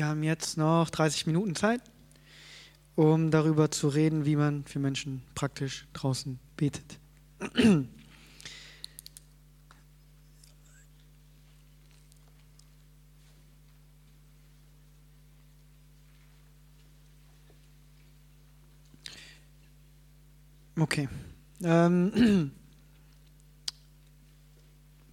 Wir haben jetzt noch 30 Minuten Zeit, um darüber zu reden, wie man für Menschen praktisch draußen betet. Okay. Ähm,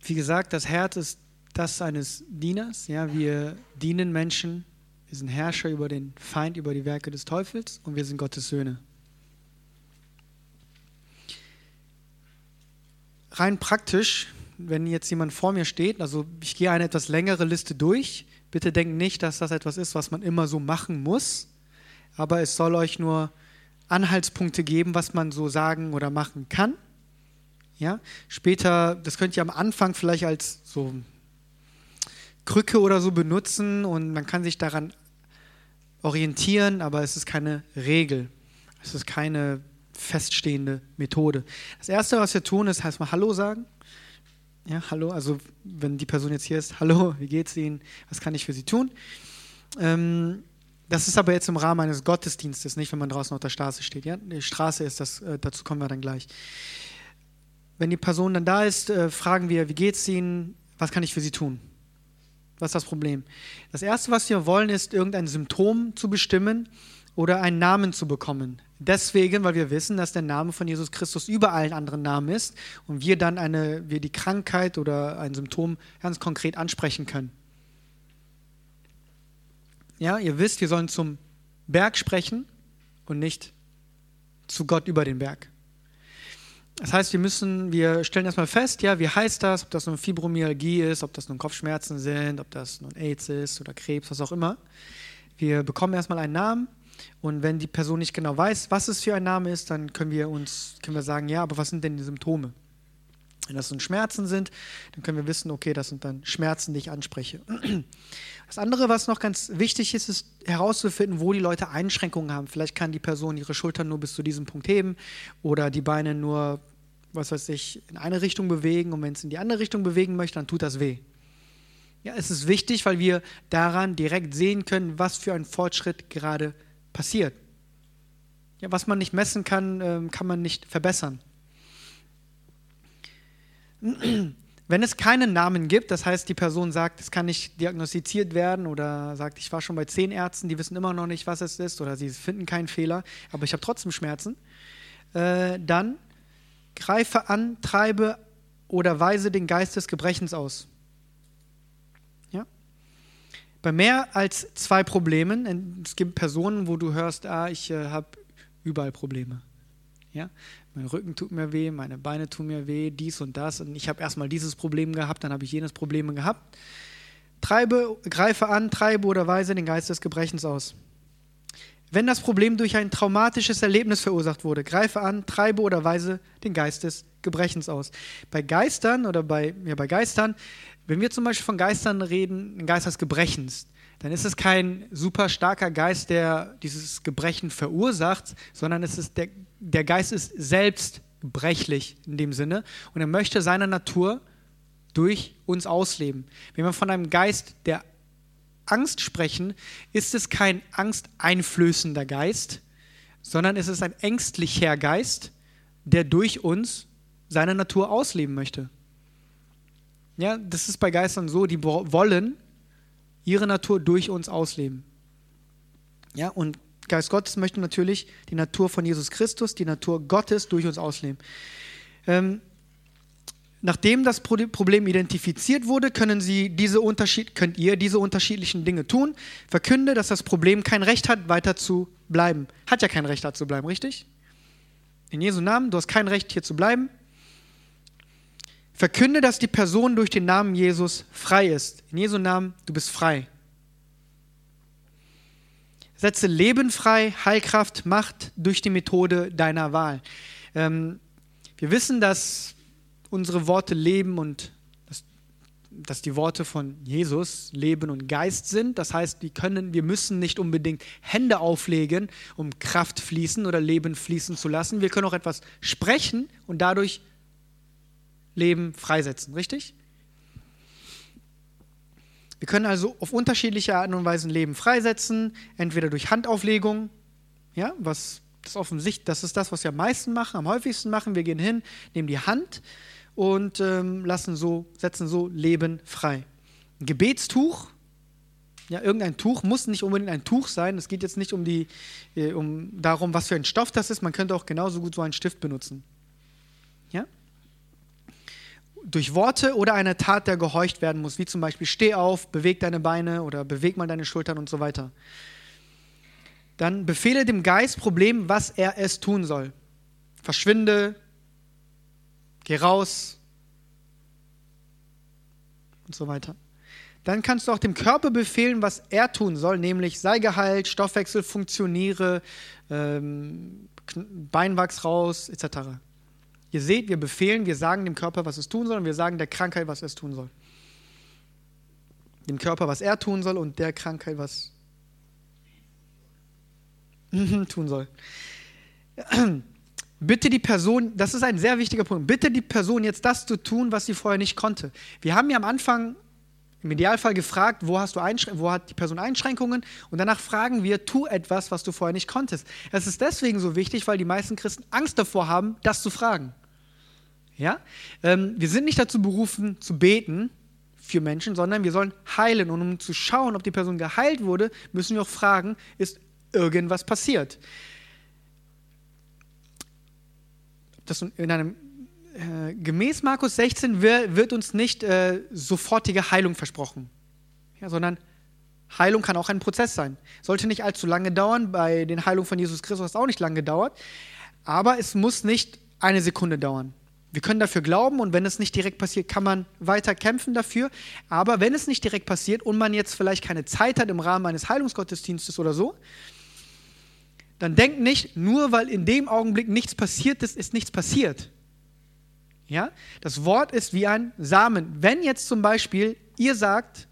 wie gesagt, das Herz ist das eines Dieners. Ja, wir dienen Menschen. Wir sind Herrscher über den Feind, über die Werke des Teufels und wir sind Gottes Söhne. Rein praktisch, wenn jetzt jemand vor mir steht, also ich gehe eine etwas längere Liste durch. Bitte denkt nicht, dass das etwas ist, was man immer so machen muss, aber es soll euch nur Anhaltspunkte geben, was man so sagen oder machen kann. Ja? Später, das könnt ihr am Anfang vielleicht als so Krücke oder so benutzen und man kann sich daran orientieren, aber es ist keine Regel. Es ist keine feststehende Methode. Das Erste, was wir tun, ist heißt mal Hallo sagen. Ja, hallo, also wenn die Person jetzt hier ist, hallo, wie geht's Ihnen? Was kann ich für Sie tun? Ähm, das ist aber jetzt im Rahmen eines Gottesdienstes, nicht wenn man draußen auf der Straße steht. Ja? Die Straße ist das, äh, dazu kommen wir dann gleich. Wenn die Person dann da ist, äh, fragen wir, wie geht's Ihnen? Was kann ich für Sie tun? Was ist das Problem? Das Erste, was wir wollen, ist, irgendein Symptom zu bestimmen oder einen Namen zu bekommen. Deswegen, weil wir wissen, dass der Name von Jesus Christus über allen anderen Namen ist und wir dann eine, wir die Krankheit oder ein Symptom ganz konkret ansprechen können. Ja, ihr wisst, wir sollen zum Berg sprechen und nicht zu Gott über den Berg. Das heißt, wir müssen, wir stellen erstmal fest, ja, wie heißt das, ob das nun Fibromyalgie ist, ob das nun Kopfschmerzen sind, ob das nun AIDS ist oder Krebs, was auch immer. Wir bekommen erstmal einen Namen und wenn die Person nicht genau weiß, was es für ein Name ist, dann können wir uns, können wir sagen, ja, aber was sind denn die Symptome? Wenn das nun Schmerzen sind, dann können wir wissen, okay, das sind dann Schmerzen, die ich anspreche. Das andere, was noch ganz wichtig ist, ist herauszufinden, wo die Leute Einschränkungen haben. Vielleicht kann die Person ihre Schultern nur bis zu diesem Punkt heben oder die Beine nur, was weiß ich, in eine Richtung bewegen und wenn es in die andere Richtung bewegen möchte, dann tut das weh. Ja, es ist wichtig, weil wir daran direkt sehen können, was für ein Fortschritt gerade passiert. Ja, was man nicht messen kann, ähm, kann man nicht verbessern. Wenn es keinen Namen gibt, das heißt, die Person sagt, es kann nicht diagnostiziert werden oder sagt, ich war schon bei zehn Ärzten, die wissen immer noch nicht, was es ist oder sie finden keinen Fehler, aber ich habe trotzdem Schmerzen, äh, dann greife an, treibe oder weise den Geist des Gebrechens aus. Ja? Bei mehr als zwei Problemen, es gibt Personen, wo du hörst, ah, ich äh, habe überall Probleme. Ja? Mein Rücken tut mir weh, meine Beine tun mir weh, dies und das. Und ich habe erstmal dieses Problem gehabt, dann habe ich jenes Problem gehabt. Treibe, greife an, treibe oder weise den Geist des Gebrechens aus. Wenn das Problem durch ein traumatisches Erlebnis verursacht wurde, greife an, treibe oder weise den Geist des Gebrechens aus. Bei Geistern oder bei, ja, bei Geistern, wenn wir zum Beispiel von Geistern reden, ein Geist des Gebrechens, dann ist es kein super starker Geist, der dieses Gebrechen verursacht, sondern es ist der, der Geist ist selbst gebrechlich in dem Sinne und er möchte seine Natur durch uns ausleben. Wenn wir von einem Geist der Angst sprechen, ist es kein angsteinflößender Geist, sondern es ist ein ängstlicher Geist, der durch uns seine Natur ausleben möchte. Ja, das ist bei Geistern so, die wollen ihre Natur durch uns ausleben. Ja, und Geist Gottes möchte natürlich die Natur von Jesus Christus, die Natur Gottes durch uns ausleben. Ähm, nachdem das Problem identifiziert wurde, können Sie diese Unterschied, könnt ihr diese unterschiedlichen Dinge tun. Verkünde, dass das Problem kein Recht hat, weiter zu bleiben. Hat ja kein Recht, da zu bleiben, richtig? In Jesu Namen, du hast kein Recht, hier zu bleiben. Verkünde, dass die Person durch den Namen Jesus frei ist. In Jesu Namen, du bist frei. Setze Leben frei, Heilkraft, Macht durch die Methode deiner Wahl. Ähm, wir wissen, dass unsere Worte Leben und dass, dass, die Worte von Jesus Leben und Geist sind. Das heißt, wir, können, wir müssen nicht unbedingt Hände auflegen, um Kraft fließen oder Leben fließen zu lassen. Wir können auch etwas sprechen und dadurch Leben freisetzen, richtig? Wir können also auf unterschiedliche Arten und Weisen Leben freisetzen, entweder durch Handauflegung, ja, was das offensichtlich, das ist das, was wir am meisten machen, am häufigsten machen. Wir gehen hin, nehmen die Hand und ähm, lassen so, setzen so Leben frei. Ein Gebetstuch, ja, irgendein Tuch muss nicht unbedingt ein Tuch sein. Es geht jetzt nicht um, die, äh, um darum, was für ein Stoff das ist. Man könnte auch genauso gut so einen Stift benutzen. Ja? Durch Worte oder eine Tat, der gehorcht werden muss, wie zum Beispiel steh auf, beweg deine Beine oder beweg mal deine Schultern und so weiter. Dann befehle dem Geist Problem, was er es tun soll. Verschwinde, geh raus und so weiter. Dann kannst du auch dem Körper befehlen, was er tun soll, nämlich sei geheilt, Stoffwechsel funktioniere, ähm, Beinwachs raus, etc. Ihr seht, wir befehlen, wir sagen dem Körper, was es tun soll, und wir sagen der Krankheit, was es tun soll. Dem Körper, was er tun soll, und der Krankheit, was tun soll. Bitte die Person, das ist ein sehr wichtiger Punkt, bitte die Person jetzt das zu tun, was sie vorher nicht konnte. Wir haben ja am Anfang im Idealfall gefragt, wo, hast du wo hat die Person Einschränkungen und danach fragen wir, tu etwas, was du vorher nicht konntest. Das ist deswegen so wichtig, weil die meisten Christen Angst davor haben, das zu fragen. Ja? Ähm, wir sind nicht dazu berufen, zu beten für Menschen, sondern wir sollen heilen. Und um zu schauen, ob die Person geheilt wurde, müssen wir auch fragen, ist irgendwas passiert? Das in einem äh, gemäß Markus 16 wird uns nicht äh, sofortige Heilung versprochen, ja, sondern Heilung kann auch ein Prozess sein. Sollte nicht allzu lange dauern. Bei den Heilungen von Jesus Christus hat es auch nicht lange gedauert. Aber es muss nicht eine Sekunde dauern. Wir können dafür glauben und wenn es nicht direkt passiert, kann man weiter kämpfen dafür. Aber wenn es nicht direkt passiert und man jetzt vielleicht keine Zeit hat im Rahmen eines Heilungsgottesdienstes oder so, dann denkt nicht, nur weil in dem Augenblick nichts passiert ist, ist nichts passiert. Ja? Das Wort ist wie ein Samen. Wenn jetzt zum Beispiel ihr sagt,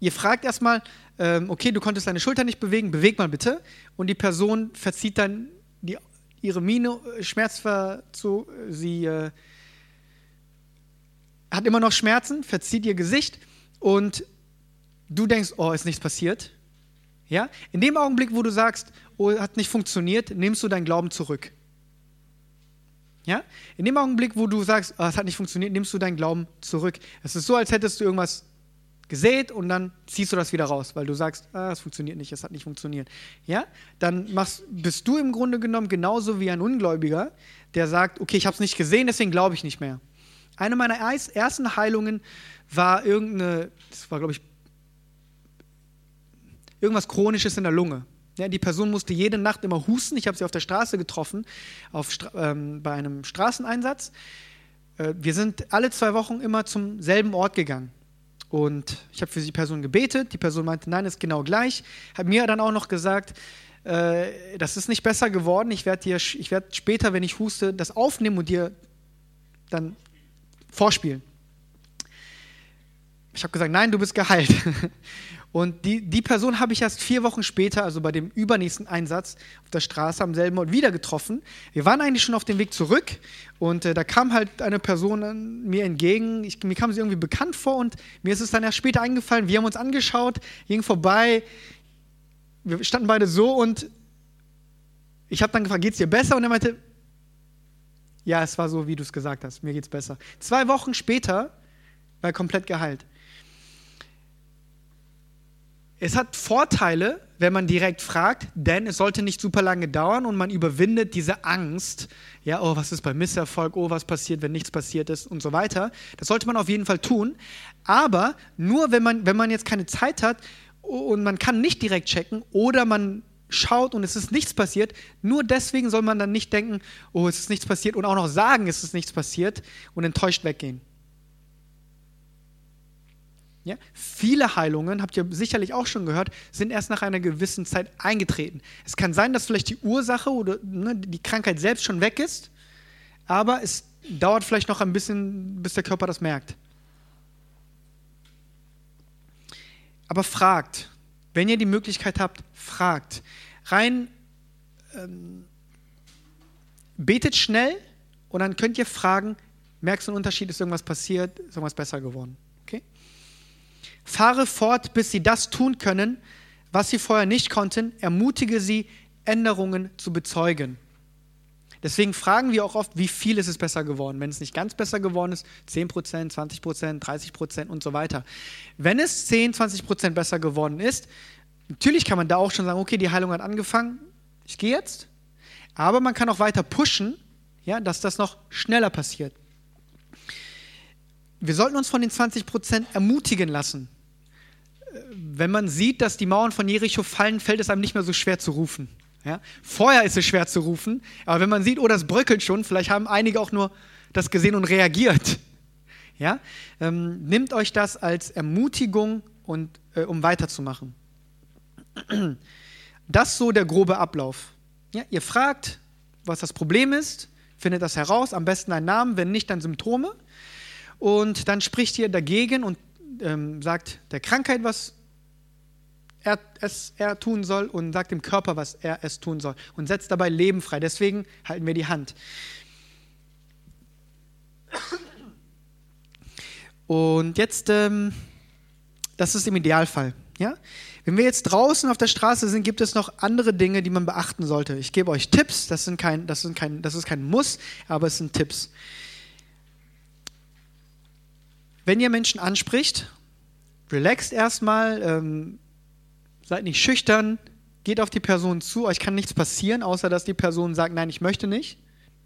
ihr fragt erstmal, ähm, okay, du konntest deine Schulter nicht bewegen, beweg mal bitte. Und die Person verzieht dann die, ihre Miene, äh, schmerzverzog, sie äh, hat immer noch Schmerzen, verzieht ihr Gesicht und du denkst, oh, ist nichts passiert. Ja? In dem Augenblick, wo du sagst, oh, hat nicht funktioniert, nimmst du deinen Glauben zurück. Ja? In dem Augenblick, wo du sagst, oh, es hat nicht funktioniert, nimmst du deinen Glauben zurück. Es ist so, als hättest du irgendwas gesät und dann ziehst du das wieder raus, weil du sagst, ah, es funktioniert nicht, es hat nicht funktioniert. Ja? Dann machst, bist du im Grunde genommen genauso wie ein Ungläubiger, der sagt, okay, ich habe es nicht gesehen, deswegen glaube ich nicht mehr. Eine meiner ersten Heilungen war irgendeine, das war glaube ich irgendwas Chronisches in der Lunge. Ja, die Person musste jede Nacht immer husten. Ich habe sie auf der Straße getroffen, auf, ähm, bei einem Straßeneinsatz. Äh, wir sind alle zwei Wochen immer zum selben Ort gegangen. Und ich habe für die Person gebetet. Die Person meinte, nein, ist genau gleich. Hat mir dann auch noch gesagt, äh, das ist nicht besser geworden. Ich werde werd später, wenn ich huste, das aufnehmen und dir dann vorspielen. Ich habe gesagt, nein, du bist geheilt. Und die, die Person habe ich erst vier Wochen später, also bei dem übernächsten Einsatz auf der Straße am selben Ort wieder getroffen. Wir waren eigentlich schon auf dem Weg zurück und äh, da kam halt eine Person mir entgegen. Ich, mir kam sie irgendwie bekannt vor und mir ist es dann erst später eingefallen. Wir haben uns angeschaut, ging vorbei. Wir standen beide so und ich habe dann gefragt, geht es dir besser? Und er meinte, ja, es war so, wie du es gesagt hast, mir geht es besser. Zwei Wochen später war er komplett geheilt. Es hat Vorteile, wenn man direkt fragt, denn es sollte nicht super lange dauern und man überwindet diese Angst, ja, oh, was ist beim Misserfolg, oh, was passiert, wenn nichts passiert ist und so weiter. Das sollte man auf jeden Fall tun, aber nur wenn man, wenn man jetzt keine Zeit hat und man kann nicht direkt checken oder man schaut und es ist nichts passiert, nur deswegen soll man dann nicht denken, oh, es ist nichts passiert und auch noch sagen, es ist nichts passiert und enttäuscht weggehen. Ja? Viele Heilungen, habt ihr sicherlich auch schon gehört, sind erst nach einer gewissen Zeit eingetreten. Es kann sein, dass vielleicht die Ursache oder ne, die Krankheit selbst schon weg ist, aber es dauert vielleicht noch ein bisschen, bis der Körper das merkt. Aber fragt, wenn ihr die Möglichkeit habt, fragt. Rein ähm, betet schnell und dann könnt ihr fragen, merkst du einen Unterschied, ist irgendwas passiert, ist irgendwas besser geworden. Fahre fort, bis sie das tun können, was sie vorher nicht konnten. Ermutige sie, Änderungen zu bezeugen. Deswegen fragen wir auch oft, wie viel ist es besser geworden? Wenn es nicht ganz besser geworden ist, 10%, 20%, 30% und so weiter. Wenn es 10, 20% besser geworden ist, natürlich kann man da auch schon sagen, okay, die Heilung hat angefangen, ich gehe jetzt. Aber man kann auch weiter pushen, ja, dass das noch schneller passiert. Wir sollten uns von den 20% ermutigen lassen. Wenn man sieht, dass die Mauern von Jericho fallen, fällt es einem nicht mehr so schwer zu rufen. Ja? Vorher ist es schwer zu rufen, aber wenn man sieht, oh, das bröckelt schon, vielleicht haben einige auch nur das gesehen und reagiert. Ja? Ähm, nimmt euch das als Ermutigung, und, äh, um weiterzumachen. Das ist so der grobe Ablauf. Ja? Ihr fragt, was das Problem ist, findet das heraus, am besten einen Namen, wenn nicht, dann Symptome. Und dann spricht ihr dagegen und ähm, sagt der Krankheit, was er, es, er tun soll und sagt dem Körper, was er es tun soll und setzt dabei Leben frei. Deswegen halten wir die Hand. Und jetzt, ähm, das ist im Idealfall. Ja? Wenn wir jetzt draußen auf der Straße sind, gibt es noch andere Dinge, die man beachten sollte. Ich gebe euch Tipps, das, sind kein, das, sind kein, das ist kein Muss, aber es sind Tipps. Wenn ihr Menschen anspricht, relaxt erstmal, ähm, Seid nicht schüchtern, geht auf die Person zu, euch kann nichts passieren, außer dass die Person sagt, nein, ich möchte nicht.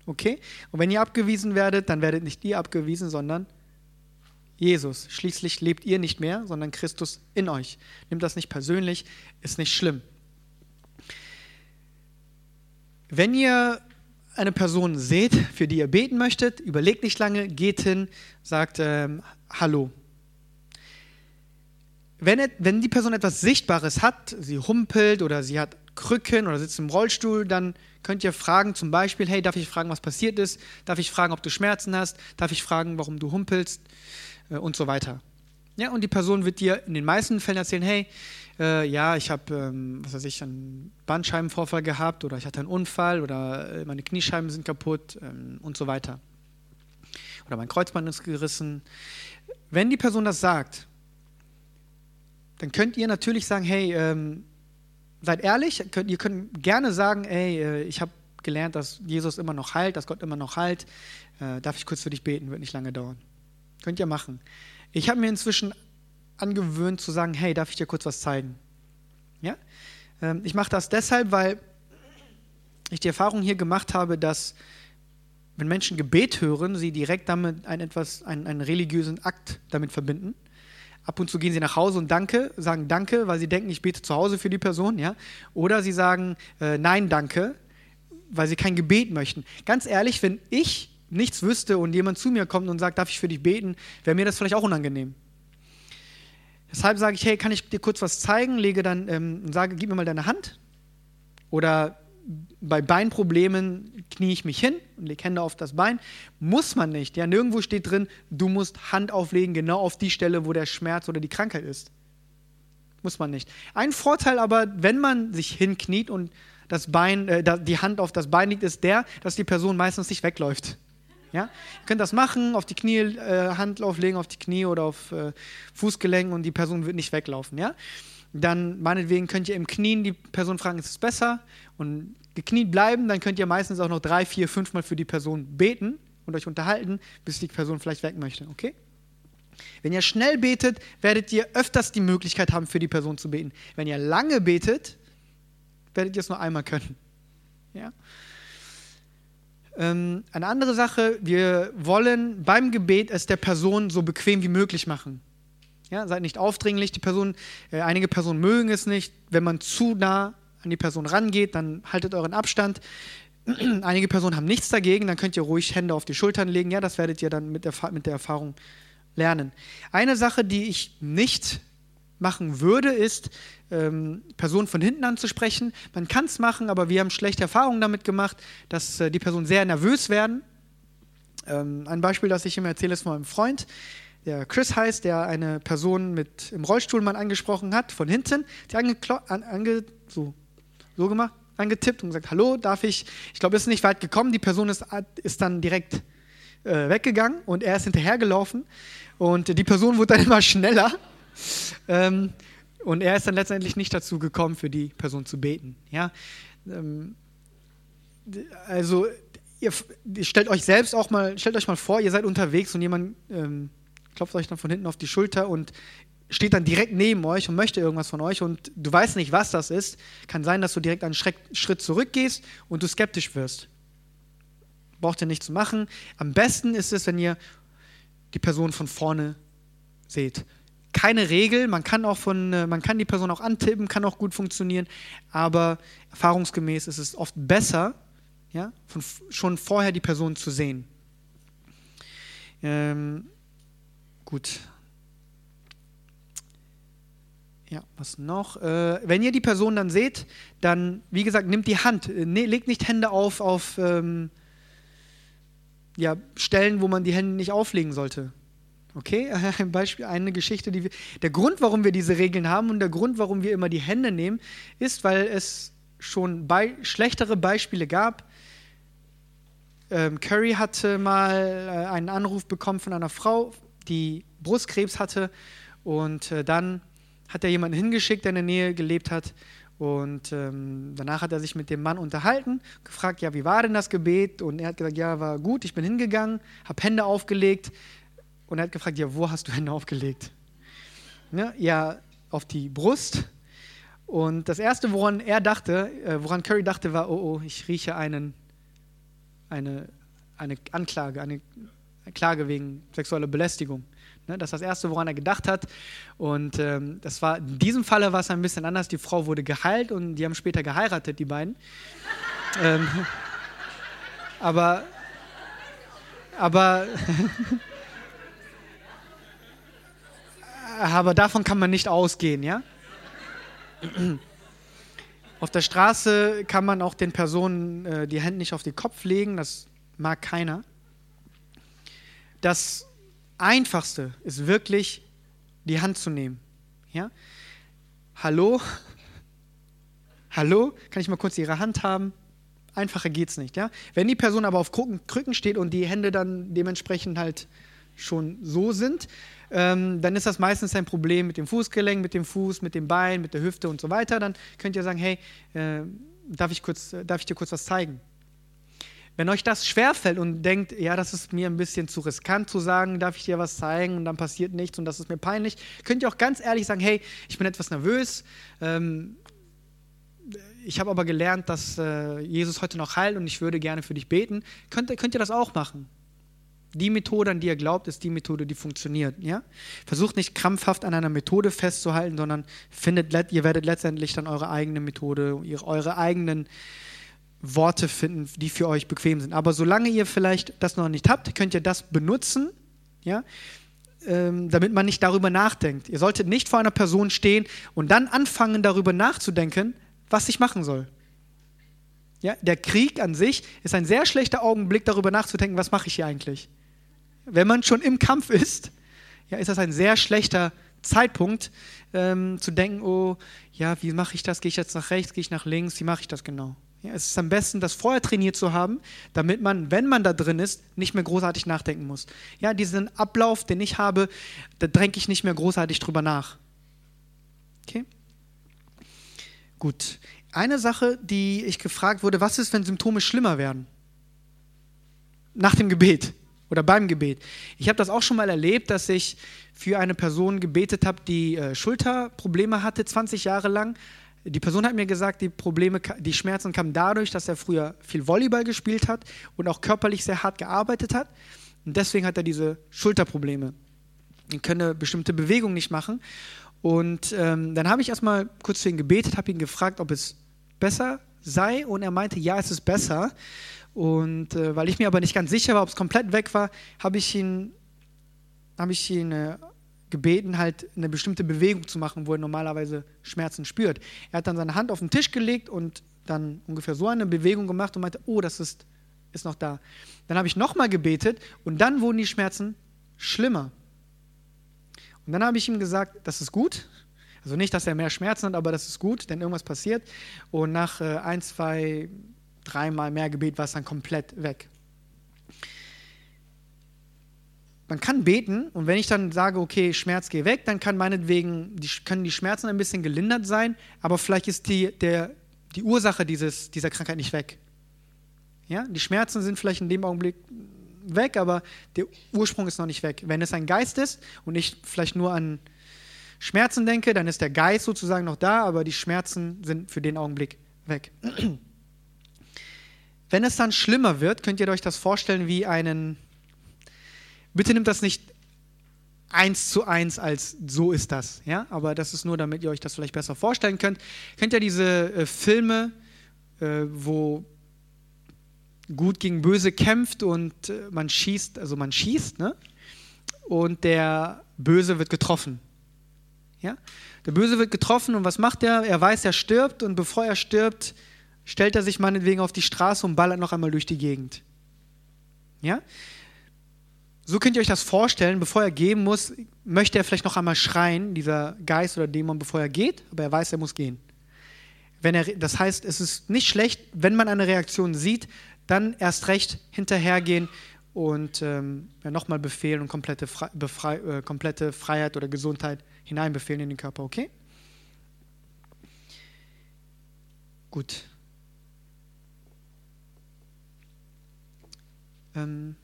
Okay? Und wenn ihr abgewiesen werdet, dann werdet nicht ihr abgewiesen, sondern Jesus. Schließlich lebt ihr nicht mehr, sondern Christus in euch. Nimmt das nicht persönlich, ist nicht schlimm. Wenn ihr eine Person seht, für die ihr beten möchtet, überlegt nicht lange, geht hin, sagt ähm, Hallo wenn, wenn die Person etwas Sichtbares hat, sie humpelt oder sie hat Krücken oder sitzt im Rollstuhl, dann könnt ihr fragen, zum Beispiel, hey, darf ich fragen, was passiert ist? Darf ich fragen, ob du Schmerzen hast? Darf ich fragen, warum du humpelst? Äh, und so weiter. Ja, und die Person wird dir in den meisten Fällen erzählen, hey, äh, ja, ich habe, ähm, was weiß ich, einen Bandscheibenvorfall gehabt oder ich hatte einen Unfall oder äh, meine Kniescheiben sind kaputt ähm, und so weiter. Oder mein Kreuzband ist gerissen. Wenn die Person das sagt, dann könnt ihr natürlich sagen, hey, ähm, seid ehrlich, könnt, ihr könnt gerne sagen, hey, äh, ich habe gelernt, dass Jesus immer noch heilt, dass Gott immer noch heilt. Äh, darf ich kurz für dich beten? Wird nicht lange dauern. Könnt ihr machen. Ich habe mir inzwischen angewöhnt zu sagen, hey, darf ich dir kurz was zeigen? Ja? Ähm, ich mache das deshalb, weil ich die Erfahrung hier gemacht habe, dass wenn Menschen Gebet hören, sie direkt damit ein etwas, einen, einen religiösen Akt damit verbinden. Ab und zu gehen sie nach Hause und danke, sagen Danke, weil sie denken, ich bete zu Hause für die Person, ja. Oder sie sagen äh, Nein, danke, weil sie kein Gebet möchten. Ganz ehrlich, wenn ich nichts wüsste und jemand zu mir kommt und sagt, darf ich für dich beten, wäre mir das vielleicht auch unangenehm. Deshalb sage ich, hey, kann ich dir kurz was zeigen? Lege dann ähm, sage, gib mir mal deine Hand. Oder bei Beinproblemen knie ich mich hin und lege Hände auf das Bein. Muss man nicht. Ja, nirgendwo steht drin, du musst Hand auflegen, genau auf die Stelle, wo der Schmerz oder die Krankheit ist. Muss man nicht. Ein Vorteil aber, wenn man sich hinkniet und das Bein, äh, die Hand auf das Bein liegt, ist der, dass die Person meistens nicht wegläuft. Ja? Ihr könnt das machen, auf die Knie, äh, Hand auflegen, auf die Knie oder auf äh, Fußgelenk und die Person wird nicht weglaufen. Ja? Dann meinetwegen könnt ihr im Knien die Person fragen, ist es besser? Und gekniet bleiben, dann könnt ihr meistens auch noch drei, vier, fünfmal für die Person beten und euch unterhalten, bis die Person vielleicht weg möchte. Okay? Wenn ihr schnell betet, werdet ihr öfters die Möglichkeit haben, für die Person zu beten. Wenn ihr lange betet, werdet ihr es nur einmal können. Ja? Ähm, eine andere Sache, wir wollen beim Gebet es der Person so bequem wie möglich machen. Ja, seid nicht aufdringlich. Die Person, äh, einige Personen mögen es nicht, wenn man zu nah an die Person rangeht, dann haltet euren Abstand. Einige Personen haben nichts dagegen, dann könnt ihr ruhig Hände auf die Schultern legen. Ja, das werdet ihr dann mit der, mit der Erfahrung lernen. Eine Sache, die ich nicht machen würde, ist, ähm, Personen von hinten anzusprechen. Man kann es machen, aber wir haben schlechte Erfahrungen damit gemacht, dass äh, die Personen sehr nervös werden. Ähm, ein Beispiel, das ich immer erzähle, ist von meinem Freund. Der Chris heißt, der eine Person mit im Rollstuhl mal angesprochen hat, von hinten, die ange, ange so, so gemacht, angetippt und gesagt, hallo, darf ich, ich glaube, es ist nicht weit gekommen, die Person ist, ist dann direkt äh, weggegangen und er ist hinterhergelaufen. Und die Person wurde dann immer schneller ähm, und er ist dann letztendlich nicht dazu gekommen, für die Person zu beten. Ja? Ähm, also ihr, stellt euch selbst auch mal, stellt euch mal vor, ihr seid unterwegs und jemand ähm, klopft euch dann von hinten auf die Schulter und steht dann direkt neben euch und möchte irgendwas von euch und du weißt nicht, was das ist. Kann sein, dass du direkt einen Schritt zurückgehst und du skeptisch wirst. Braucht ihr nicht zu machen. Am besten ist es, wenn ihr die Person von vorne seht. Keine Regel, man kann auch von, äh, man kann die Person auch antippen, kann auch gut funktionieren, aber erfahrungsgemäß ist es oft besser, ja, von, schon vorher die Person zu sehen. Ähm, gut. Ja, was noch? Äh, wenn ihr die Person dann seht, dann, wie gesagt, nimmt die Hand, äh, ne, legt nicht Hände auf auf ähm, ja, Stellen, wo man die Hände nicht auflegen sollte. Okay, ein Beispiel, eine Geschichte, die wir. Der Grund, warum wir diese Regeln haben und der Grund, warum wir immer die Hände nehmen, ist, weil es schon bei, schlechtere Beispiele gab. Ähm, Curry hatte mal äh, einen Anruf bekommen von einer Frau, die Brustkrebs hatte und äh, dann hat er jemanden hingeschickt, der in der Nähe gelebt hat. Und ähm, danach hat er sich mit dem Mann unterhalten, gefragt, ja, wie war denn das Gebet? Und er hat gesagt, ja, war gut, ich bin hingegangen, habe Hände aufgelegt. Und er hat gefragt, ja, wo hast du Hände aufgelegt? Ja, ja auf die Brust. Und das Erste, woran er dachte, äh, woran Curry dachte, war, oh, oh, ich rieche einen, eine, eine Anklage, eine Klage wegen sexueller Belästigung. Ne, das ist das Erste, woran er gedacht hat. Und ähm, das war, in diesem Falle war es ein bisschen anders. Die Frau wurde geheilt und die haben später geheiratet, die beiden. ähm, aber, aber, aber davon kann man nicht ausgehen, ja? Auf der Straße kann man auch den Personen äh, die Hände nicht auf den Kopf legen, das mag keiner. Das Einfachste ist wirklich, die Hand zu nehmen. Ja? Hallo? Hallo? Kann ich mal kurz Ihre Hand haben? Einfacher geht's nicht. Ja? Wenn die Person aber auf Krücken steht und die Hände dann dementsprechend halt schon so sind, ähm, dann ist das meistens ein Problem mit dem Fußgelenk, mit dem Fuß, mit dem Bein, mit der Hüfte und so weiter. Dann könnt ihr sagen, hey, äh, darf, ich kurz, äh, darf ich dir kurz was zeigen? Wenn euch das schwerfällt und denkt, ja, das ist mir ein bisschen zu riskant zu sagen, darf ich dir was zeigen und dann passiert nichts und das ist mir peinlich, könnt ihr auch ganz ehrlich sagen, hey, ich bin etwas nervös, ähm, ich habe aber gelernt, dass äh, Jesus heute noch heilt und ich würde gerne für dich beten. Könnt, könnt ihr das auch machen? Die Methode, an die ihr glaubt, ist die Methode, die funktioniert. Ja? Versucht nicht krampfhaft an einer Methode festzuhalten, sondern findet, ihr werdet letztendlich dann eure eigene Methode, eure eigenen Worte finden, die für euch bequem sind. Aber solange ihr vielleicht das noch nicht habt, könnt ihr das benutzen, ja, ähm, damit man nicht darüber nachdenkt. Ihr solltet nicht vor einer Person stehen und dann anfangen, darüber nachzudenken, was ich machen soll. Ja, der Krieg an sich ist ein sehr schlechter Augenblick, darüber nachzudenken, was mache ich hier eigentlich. Wenn man schon im Kampf ist, ja, ist das ein sehr schlechter Zeitpunkt, ähm, zu denken, oh, ja, wie mache ich das? Gehe ich jetzt nach rechts, gehe ich nach links? Wie mache ich das genau? Ja, es ist am besten, das vorher trainiert zu haben, damit man, wenn man da drin ist, nicht mehr großartig nachdenken muss. Ja, diesen Ablauf, den ich habe, da denke ich nicht mehr großartig drüber nach. Okay? Gut. Eine Sache, die ich gefragt wurde, was ist, wenn Symptome schlimmer werden? Nach dem Gebet oder beim Gebet. Ich habe das auch schon mal erlebt, dass ich für eine Person gebetet habe, die äh, Schulterprobleme hatte, 20 Jahre lang die Person hat mir gesagt, die Probleme, die Schmerzen kamen dadurch, dass er früher viel Volleyball gespielt hat und auch körperlich sehr hart gearbeitet hat. Und deswegen hat er diese Schulterprobleme. Er könne bestimmte Bewegungen nicht machen. Und ähm, dann habe ich erstmal kurz für ihn gebetet, habe ihn gefragt, ob es besser sei. Und er meinte, ja, es ist besser. Und äh, weil ich mir aber nicht ganz sicher war, ob es komplett weg war, habe ich ihn, habe ich ihn äh, gebeten, halt eine bestimmte Bewegung zu machen, wo er normalerweise Schmerzen spürt. Er hat dann seine Hand auf den Tisch gelegt und dann ungefähr so eine Bewegung gemacht und meinte, oh, das ist, ist noch da. Dann habe ich nochmal gebetet und dann wurden die Schmerzen schlimmer. Und dann habe ich ihm gesagt, das ist gut. Also nicht, dass er mehr Schmerzen hat, aber das ist gut, denn irgendwas passiert. Und nach äh, ein, zwei, dreimal mehr Gebet war es dann komplett weg. man kann beten und wenn ich dann sage, okay, Schmerz geh weg, dann kann meinetwegen, die, können die Schmerzen ein bisschen gelindert sein, aber vielleicht ist die, der, die Ursache dieses, dieser Krankheit nicht weg. Ja? Die Schmerzen sind vielleicht in dem Augenblick weg, aber der Ursprung ist noch nicht weg. Wenn es ein Geist ist und ich vielleicht nur an Schmerzen denke, dann ist der Geist sozusagen noch da, aber die Schmerzen sind für den Augenblick weg. Wenn es dann schlimmer wird, könnt ihr euch das vorstellen wie einen Bitte nimmt das nicht eins zu eins als so ist das, ja, aber das ist nur, damit ihr euch das vielleicht besser vorstellen könnt. Kennt ihr diese äh, Filme, äh, wo gut gegen böse kämpft und äh, man schießt, also man schießt, ne? Und der Böse wird getroffen. Ja? Der Böse wird getroffen und was macht er? Er weiß, er stirbt und bevor er stirbt, stellt er sich meinetwegen auf die Straße und ballert noch einmal durch die Gegend. Ja? So könnt ihr euch das vorstellen, bevor er gehen muss, möchte er vielleicht noch einmal schreien, dieser Geist oder Dämon, bevor er geht, aber er weiß, er muss gehen. Wenn er, das heißt, es ist nicht schlecht, wenn man eine Reaktion sieht, dann erst recht hinterhergehen und ähm, ja, nochmal befehlen und komplette, Fre Befrei äh, komplette Freiheit oder Gesundheit hineinbefehlen in den Körper, okay? Gut. Ähm,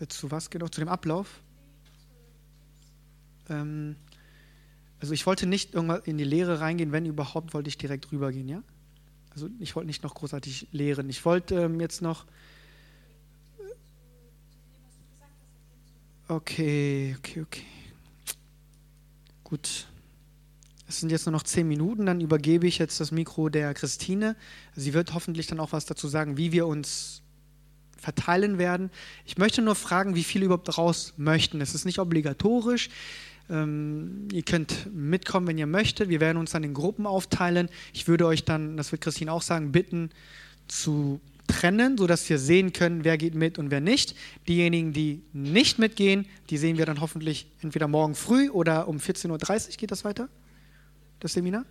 äh, zu was genau? Zu dem Ablauf? Ähm, also ich wollte nicht irgendwann in die Lehre reingehen, wenn überhaupt, wollte ich direkt rübergehen, ja? Also ich wollte nicht noch großartig lehren. Ich wollte ähm, jetzt noch. Okay, okay, okay. Gut. Es sind jetzt nur noch zehn Minuten, dann übergebe ich jetzt das Mikro der Christine. Sie wird hoffentlich dann auch was dazu sagen, wie wir uns verteilen werden. Ich möchte nur fragen, wie viele überhaupt raus möchten. Es ist nicht obligatorisch. Ähm, ihr könnt mitkommen, wenn ihr möchtet. Wir werden uns dann in Gruppen aufteilen. Ich würde euch dann, das wird Christine auch sagen, bitten zu trennen, sodass wir sehen können, wer geht mit und wer nicht. Diejenigen, die nicht mitgehen, die sehen wir dann hoffentlich entweder morgen früh oder um 14.30 Uhr geht das weiter, das Seminar.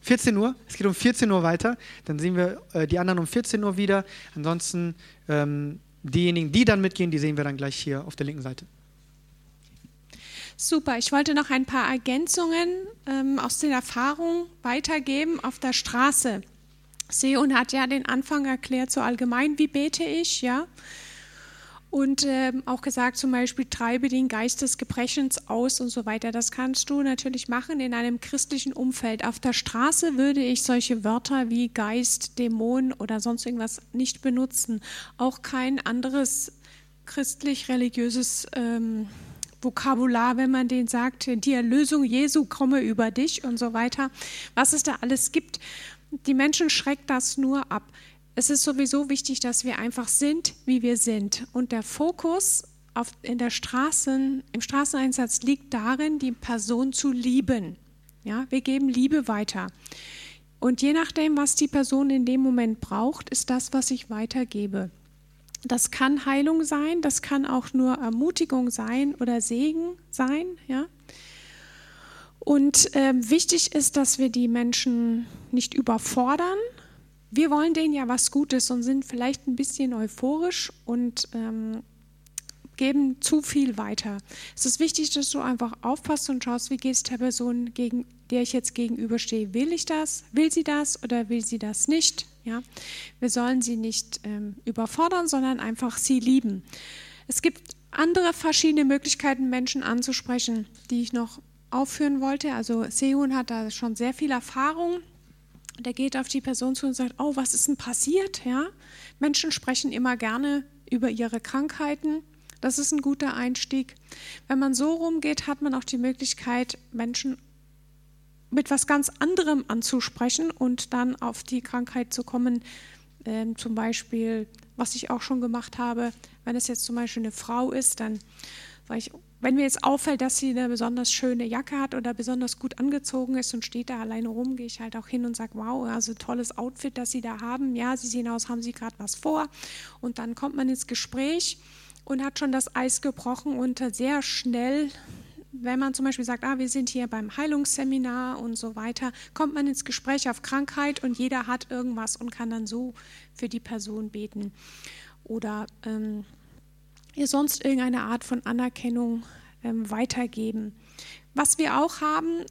14 Uhr, es geht um 14 Uhr weiter, dann sehen wir äh, die anderen um 14 Uhr wieder. Ansonsten ähm, diejenigen, die dann mitgehen, die sehen wir dann gleich hier auf der linken Seite. Super, ich wollte noch ein paar Ergänzungen ähm, aus den Erfahrungen weitergeben auf der Straße. Seon hat ja den Anfang erklärt, so allgemein, wie bete ich, ja und äh, auch gesagt, zum Beispiel, treibe den Geist des Gebrechens aus und so weiter. Das kannst du natürlich machen in einem christlichen Umfeld. Auf der Straße würde ich solche Wörter wie Geist, Dämon oder sonst irgendwas nicht benutzen. Auch kein anderes christlich-religiöses ähm, Vokabular, wenn man den sagt, die Erlösung Jesu komme über dich und so weiter. Was es da alles gibt. Die Menschen schreckt das nur ab es ist sowieso wichtig, dass wir einfach sind, wie wir sind. Und der Fokus auf, in der Straßen, im Straßeneinsatz liegt darin, die Person zu lieben. Ja, wir geben Liebe weiter. Und je nachdem, was die Person in dem Moment braucht, ist das, was ich weitergebe. Das kann Heilung sein, das kann auch nur Ermutigung sein oder Segen sein. Ja? Und äh, wichtig ist, dass wir die Menschen nicht überfordern, wir wollen denen ja was Gutes und sind vielleicht ein bisschen euphorisch und ähm, geben zu viel weiter. Es ist wichtig, dass du einfach aufpasst und schaust, wie geht es der Person, gegen der ich jetzt gegenüberstehe. Will ich das? Will sie das oder will sie das nicht? Ja? Wir sollen sie nicht ähm, überfordern, sondern einfach sie lieben. Es gibt andere verschiedene Möglichkeiten, Menschen anzusprechen, die ich noch aufführen wollte. Also Sehun hat da schon sehr viel Erfahrung der geht auf die Person zu und sagt, oh, was ist denn passiert? Ja? Menschen sprechen immer gerne über ihre Krankheiten. Das ist ein guter Einstieg. Wenn man so rumgeht, hat man auch die Möglichkeit, Menschen mit was ganz anderem anzusprechen und dann auf die Krankheit zu kommen. Ähm, zum Beispiel, was ich auch schon gemacht habe, wenn es jetzt zum Beispiel eine Frau ist, dann sage ich, wenn mir jetzt auffällt, dass sie eine besonders schöne Jacke hat oder besonders gut angezogen ist und steht da alleine rum, gehe ich halt auch hin und sage, wow, also tolles Outfit, das Sie da haben. Ja, Sie sehen aus, haben Sie gerade was vor. Und dann kommt man ins Gespräch und hat schon das Eis gebrochen und sehr schnell wenn man zum Beispiel sagt, ah, wir sind hier beim Heilungsseminar und so weiter, kommt man ins Gespräch auf Krankheit und jeder hat irgendwas und kann dann so für die Person beten. Oder ähm, ihr sonst irgendeine Art von Anerkennung ähm, weitergeben. Was wir auch haben,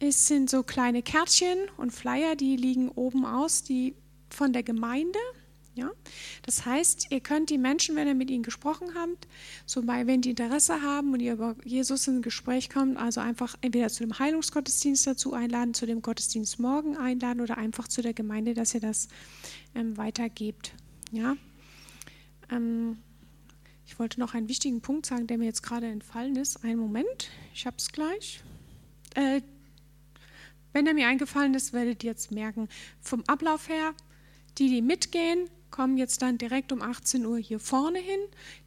ist, sind so kleine Kärtchen und Flyer, die liegen oben aus, die von der Gemeinde. Ja? Das heißt, ihr könnt die Menschen, wenn ihr mit ihnen gesprochen habt, so bei, wenn die Interesse haben und ihr über Jesus in ein Gespräch kommt, also einfach entweder zu dem Heilungsgottesdienst dazu einladen, zu dem Gottesdienst morgen einladen oder einfach zu der Gemeinde, dass ihr das ähm, weitergebt. Ja? Ähm, ich wollte noch einen wichtigen Punkt sagen, der mir jetzt gerade entfallen ist. Einen Moment, ich habe es gleich. Äh, wenn er mir eingefallen ist, werdet ihr jetzt merken, vom Ablauf her, die, die mitgehen, kommen jetzt dann direkt um 18 Uhr hier vorne hin.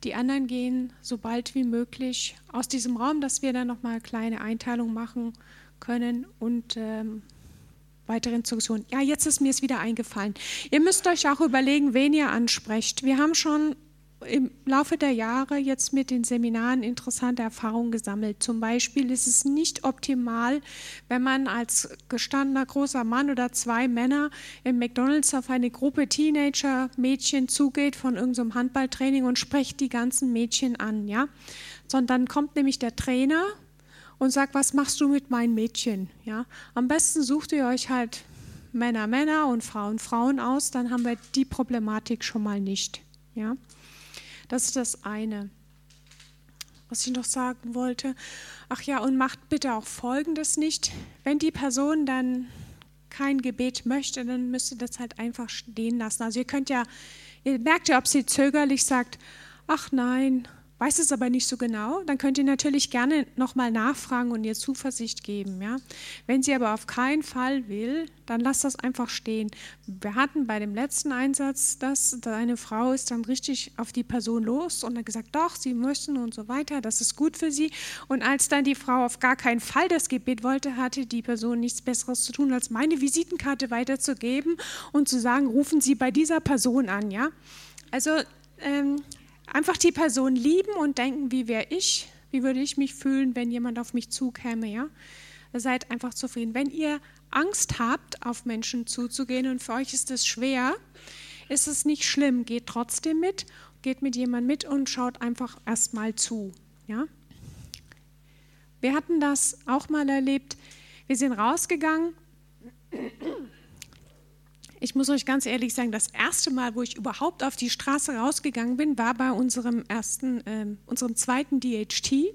Die anderen gehen so bald wie möglich aus diesem Raum, dass wir dann nochmal eine kleine Einteilung machen können und ähm, weitere Instruktionen. Ja, jetzt ist mir es wieder eingefallen. Ihr müsst euch auch überlegen, wen ihr ansprecht. Wir haben schon im Laufe der Jahre jetzt mit den Seminaren interessante Erfahrungen gesammelt. Zum Beispiel ist es nicht optimal, wenn man als gestandener großer Mann oder zwei Männer im McDonalds auf eine Gruppe Teenager-Mädchen zugeht von irgendeinem Handballtraining und spricht die ganzen Mädchen an, ja. Sondern kommt nämlich der Trainer und sagt, was machst du mit meinen Mädchen, ja. Am besten sucht ihr euch halt Männer Männer und Frauen Frauen aus, dann haben wir die Problematik schon mal nicht, ja. Das ist das eine. Was ich noch sagen wollte, ach ja, und macht bitte auch Folgendes nicht. Wenn die Person dann kein Gebet möchte, dann müsst ihr das halt einfach stehen lassen. Also ihr könnt ja, ihr merkt ja, ob sie zögerlich sagt, ach nein, weiß es aber nicht so genau, dann könnt ihr natürlich gerne nochmal nachfragen und ihr Zuversicht geben. Ja? Wenn sie aber auf keinen Fall will, dann lasst das einfach stehen. Wir hatten bei dem letzten Einsatz, dass eine Frau ist dann richtig auf die Person los und hat gesagt, doch, sie müssen und so weiter, das ist gut für sie. Und als dann die Frau auf gar keinen Fall das Gebet wollte, hatte die Person nichts Besseres zu tun, als meine Visitenkarte weiterzugeben und zu sagen, rufen Sie bei dieser Person an. Ja? Also ähm, Einfach die Person lieben und denken, wie wäre ich, wie würde ich mich fühlen, wenn jemand auf mich zukäme, ja? Seid einfach zufrieden. Wenn ihr Angst habt, auf Menschen zuzugehen und für euch ist es schwer, ist es nicht schlimm. Geht trotzdem mit, geht mit jemandem mit und schaut einfach erstmal zu, ja? Wir hatten das auch mal erlebt. Wir sind rausgegangen ich muss euch ganz ehrlich sagen, das erste Mal, wo ich überhaupt auf die Straße rausgegangen bin, war bei unserem ersten, äh, unserem zweiten DHT.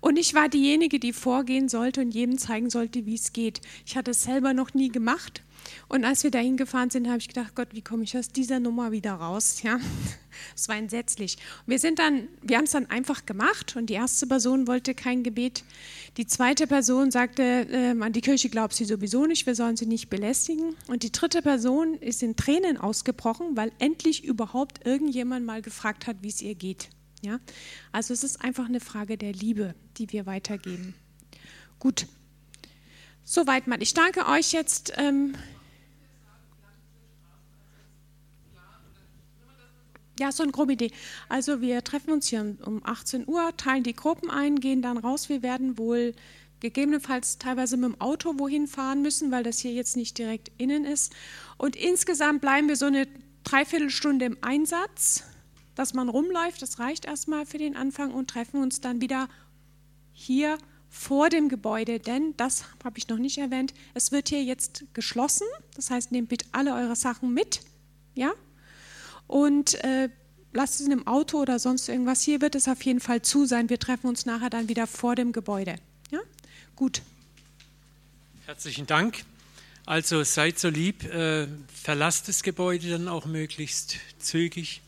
Und ich war diejenige, die vorgehen sollte und jedem zeigen sollte, wie es geht. Ich hatte es selber noch nie gemacht. Und als wir dahin gefahren sind, habe ich gedacht, Gott, wie komme ich aus dieser Nummer wieder raus? Ja, es war entsetzlich. Wir sind dann, wir haben es dann einfach gemacht und die erste Person wollte kein Gebet. Die zweite Person sagte, äh, an die Kirche glaubt sie sowieso nicht, wir sollen sie nicht belästigen. Und die dritte Person ist in Tränen ausgebrochen, weil endlich überhaupt irgendjemand mal gefragt hat, wie es ihr geht. Ja, also es ist einfach eine Frage der Liebe, die wir weitergeben. Gut, soweit mal. Ich danke euch jetzt. Ähm, Ja, so eine grobe Idee. Also wir treffen uns hier um 18 Uhr, teilen die Gruppen ein, gehen dann raus. Wir werden wohl gegebenenfalls teilweise mit dem Auto wohin fahren müssen, weil das hier jetzt nicht direkt innen ist. Und insgesamt bleiben wir so eine Dreiviertelstunde im Einsatz, dass man rumläuft. Das reicht erstmal für den Anfang und treffen uns dann wieder hier vor dem Gebäude, denn das habe ich noch nicht erwähnt. Es wird hier jetzt geschlossen. Das heißt, nehmt bitte alle eure Sachen mit. Ja, und äh, lasst es in einem Auto oder sonst irgendwas. Hier wird es auf jeden Fall zu sein. Wir treffen uns nachher dann wieder vor dem Gebäude. Ja? Gut. Herzlichen Dank. Also seid so lieb, äh, verlasst das Gebäude dann auch möglichst zügig.